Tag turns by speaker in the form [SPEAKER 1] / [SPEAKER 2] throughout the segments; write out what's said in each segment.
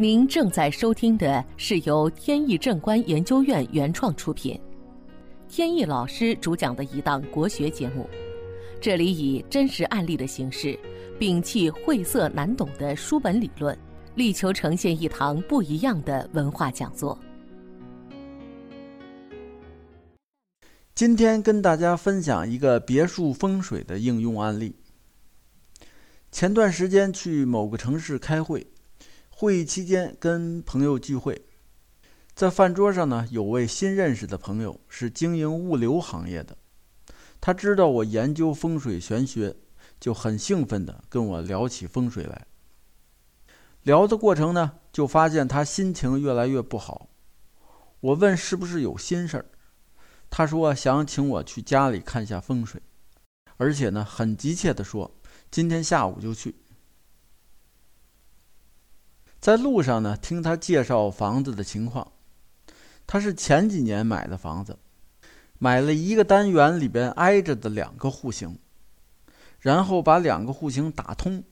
[SPEAKER 1] 您正在收听的是由天意正观研究院原创出品，天意老师主讲的一档国学节目。这里以真实案例的形式，摒弃晦涩难懂的书本理论，力求呈现一堂不一样的文化讲座。
[SPEAKER 2] 今天跟大家分享一个别墅风水的应用案例。前段时间去某个城市开会。会议期间跟朋友聚会，在饭桌上呢，有位新认识的朋友是经营物流行业的，他知道我研究风水玄学，就很兴奋地跟我聊起风水来。聊的过程呢，就发现他心情越来越不好。我问是不是有心事儿，他说想请我去家里看下风水，而且呢，很急切地说今天下午就去。在路上呢，听他介绍房子的情况。他是前几年买的房子，买了一个单元里边挨着的两个户型，然后把两个户型打通，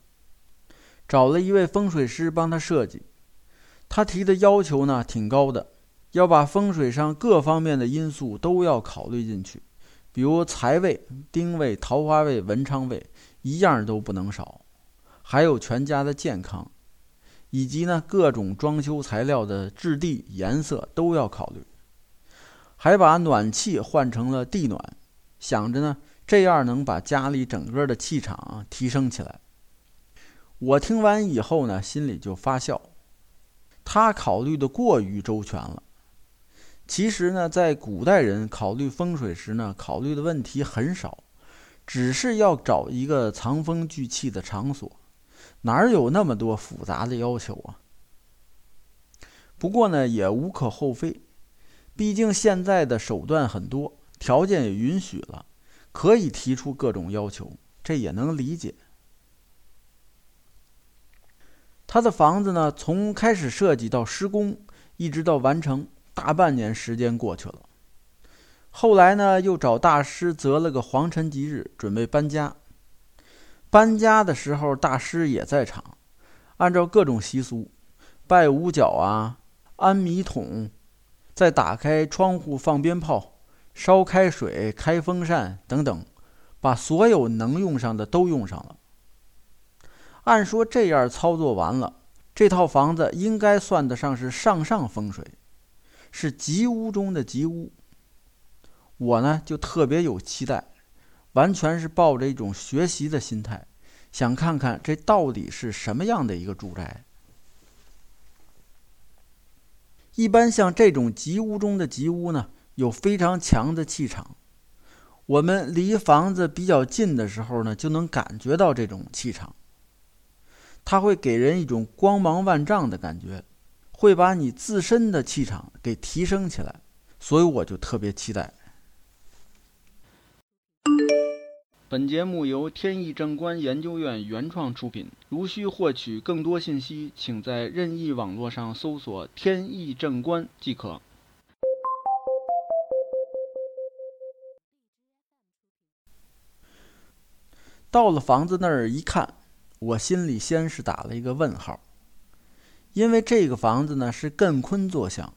[SPEAKER 2] 找了一位风水师帮他设计。他提的要求呢挺高的，要把风水上各方面的因素都要考虑进去，比如财位、丁位、桃花位、文昌位，一样都不能少，还有全家的健康。以及呢，各种装修材料的质地、颜色都要考虑，还把暖气换成了地暖，想着呢，这样能把家里整个的气场提升起来。我听完以后呢，心里就发笑，他考虑的过于周全了。其实呢，在古代人考虑风水时呢，考虑的问题很少，只是要找一个藏风聚气的场所。哪有那么多复杂的要求啊？不过呢，也无可厚非，毕竟现在的手段很多，条件也允许了，可以提出各种要求，这也能理解。他的房子呢，从开始设计到施工，一直到完成，大半年时间过去了。后来呢，又找大师择了个黄辰吉日，准备搬家。搬家的时候，大师也在场。按照各种习俗，拜五角啊，安米桶，再打开窗户放鞭炮，烧开水，开风扇等等，把所有能用上的都用上了。按说这样操作完了，这套房子应该算得上是上上风水，是吉屋中的吉屋。我呢，就特别有期待。完全是抱着一种学习的心态，想看看这到底是什么样的一个住宅。一般像这种吉屋中的吉屋呢，有非常强的气场。我们离房子比较近的时候呢，就能感觉到这种气场。它会给人一种光芒万丈的感觉，会把你自身的气场给提升起来。所以我就特别期待。本节目由天意正观研究院原创出品。如需获取更多信息，请在任意网络上搜索“天意正观”即可。到了房子那儿一看，我心里先是打了一个问号，因为这个房子呢是艮坤坐向，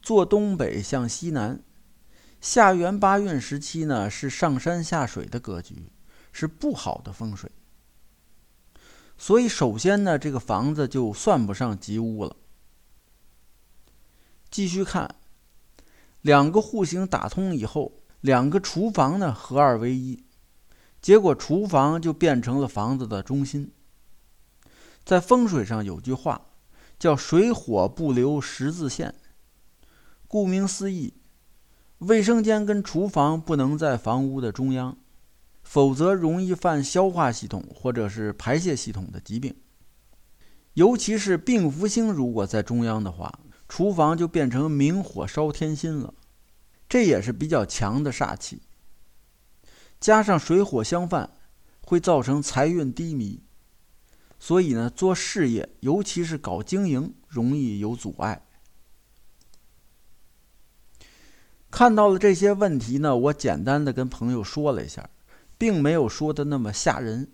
[SPEAKER 2] 坐东北向西南。下元八运时期呢，是上山下水的格局，是不好的风水。所以，首先呢，这个房子就算不上吉屋了。继续看，两个户型打通以后，两个厨房呢合二为一，结果厨房就变成了房子的中心。在风水上有句话，叫“水火不留十字线”，顾名思义。卫生间跟厨房不能在房屋的中央，否则容易犯消化系统或者是排泄系统的疾病。尤其是病福星如果在中央的话，厨房就变成明火烧天心了，这也是比较强的煞气。加上水火相犯，会造成财运低迷，所以呢，做事业，尤其是搞经营，容易有阻碍。看到了这些问题呢，我简单的跟朋友说了一下，并没有说的那么吓人，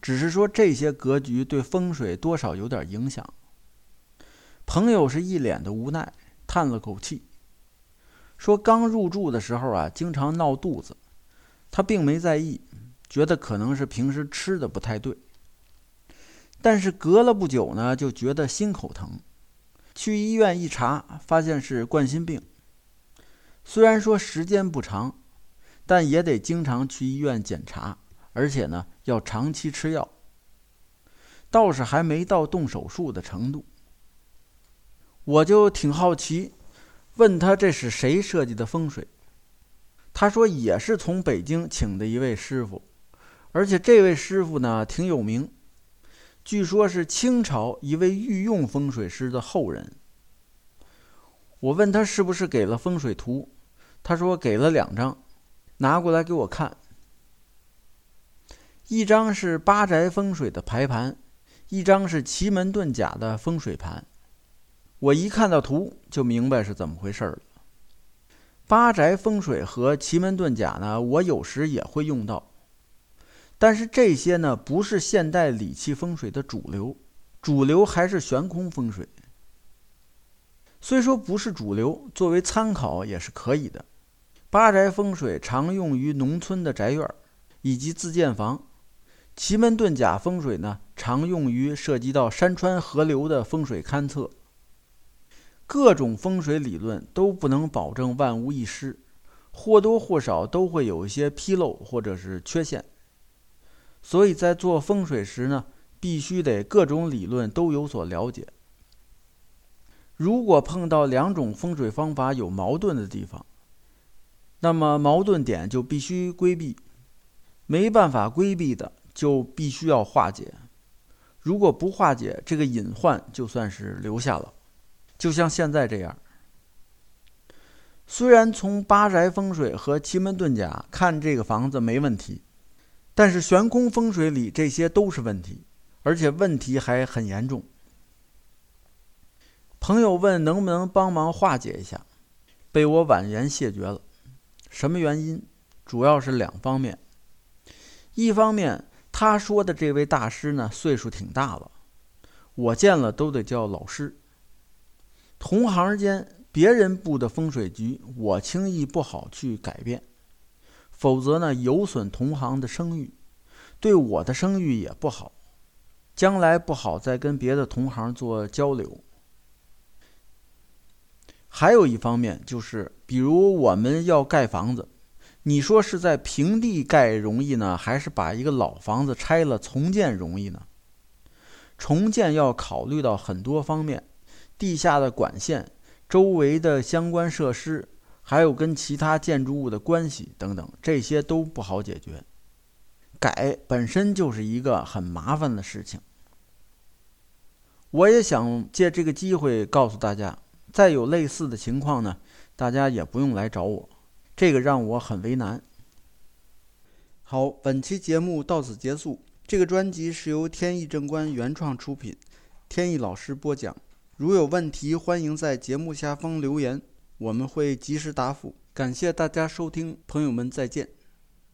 [SPEAKER 2] 只是说这些格局对风水多少有点影响。朋友是一脸的无奈，叹了口气，说：“刚入住的时候啊，经常闹肚子，他并没在意，觉得可能是平时吃的不太对。但是隔了不久呢，就觉得心口疼，去医院一查，发现是冠心病。虽然说时间不长，但也得经常去医院检查，而且呢，要长期吃药。倒是还没到动手术的程度。”我就挺好奇，问他这是谁设计的风水？他说也是从北京请的一位师傅，而且这位师傅呢挺有名，据说是清朝一位御用风水师的后人。我问他是不是给了风水图，他说给了两张，拿过来给我看。一张是八宅风水的排盘，一张是奇门遁甲的风水盘。我一看到图就明白是怎么回事了。八宅风水和奇门遁甲呢，我有时也会用到，但是这些呢不是现代理气风水的主流，主流还是悬空风水。虽说不是主流，作为参考也是可以的。八宅风水常用于农村的宅院以及自建房，奇门遁甲风水呢常用于涉及到山川河流的风水勘测。各种风水理论都不能保证万无一失，或多或少都会有一些纰漏或者是缺陷。所以在做风水时呢，必须得各种理论都有所了解。如果碰到两种风水方法有矛盾的地方，那么矛盾点就必须规避；没办法规避的，就必须要化解。如果不化解，这个隐患就算是留下了。就像现在这样，虽然从八宅风水和奇门遁甲看这个房子没问题，但是悬空风水里这些都是问题，而且问题还很严重。朋友问能不能帮忙化解一下，被我婉言谢绝了。什么原因？主要是两方面。一方面，他说的这位大师呢，岁数挺大了，我见了都得叫老师。同行间，别人布的风水局，我轻易不好去改变，否则呢，有损同行的声誉，对我的声誉也不好，将来不好再跟别的同行做交流。还有一方面就是，比如我们要盖房子，你说是在平地盖容易呢，还是把一个老房子拆了重建容易呢？重建要考虑到很多方面。地下的管线、周围的相关设施，还有跟其他建筑物的关系等等，这些都不好解决。改本身就是一个很麻烦的事情。我也想借这个机会告诉大家，再有类似的情况呢，大家也不用来找我，这个让我很为难。好，本期节目到此结束。这个专辑是由天意正观原创出品，天意老师播讲。如有问题，欢迎在节目下方留言，我们会及时答复。感谢大家收听，朋友们再见。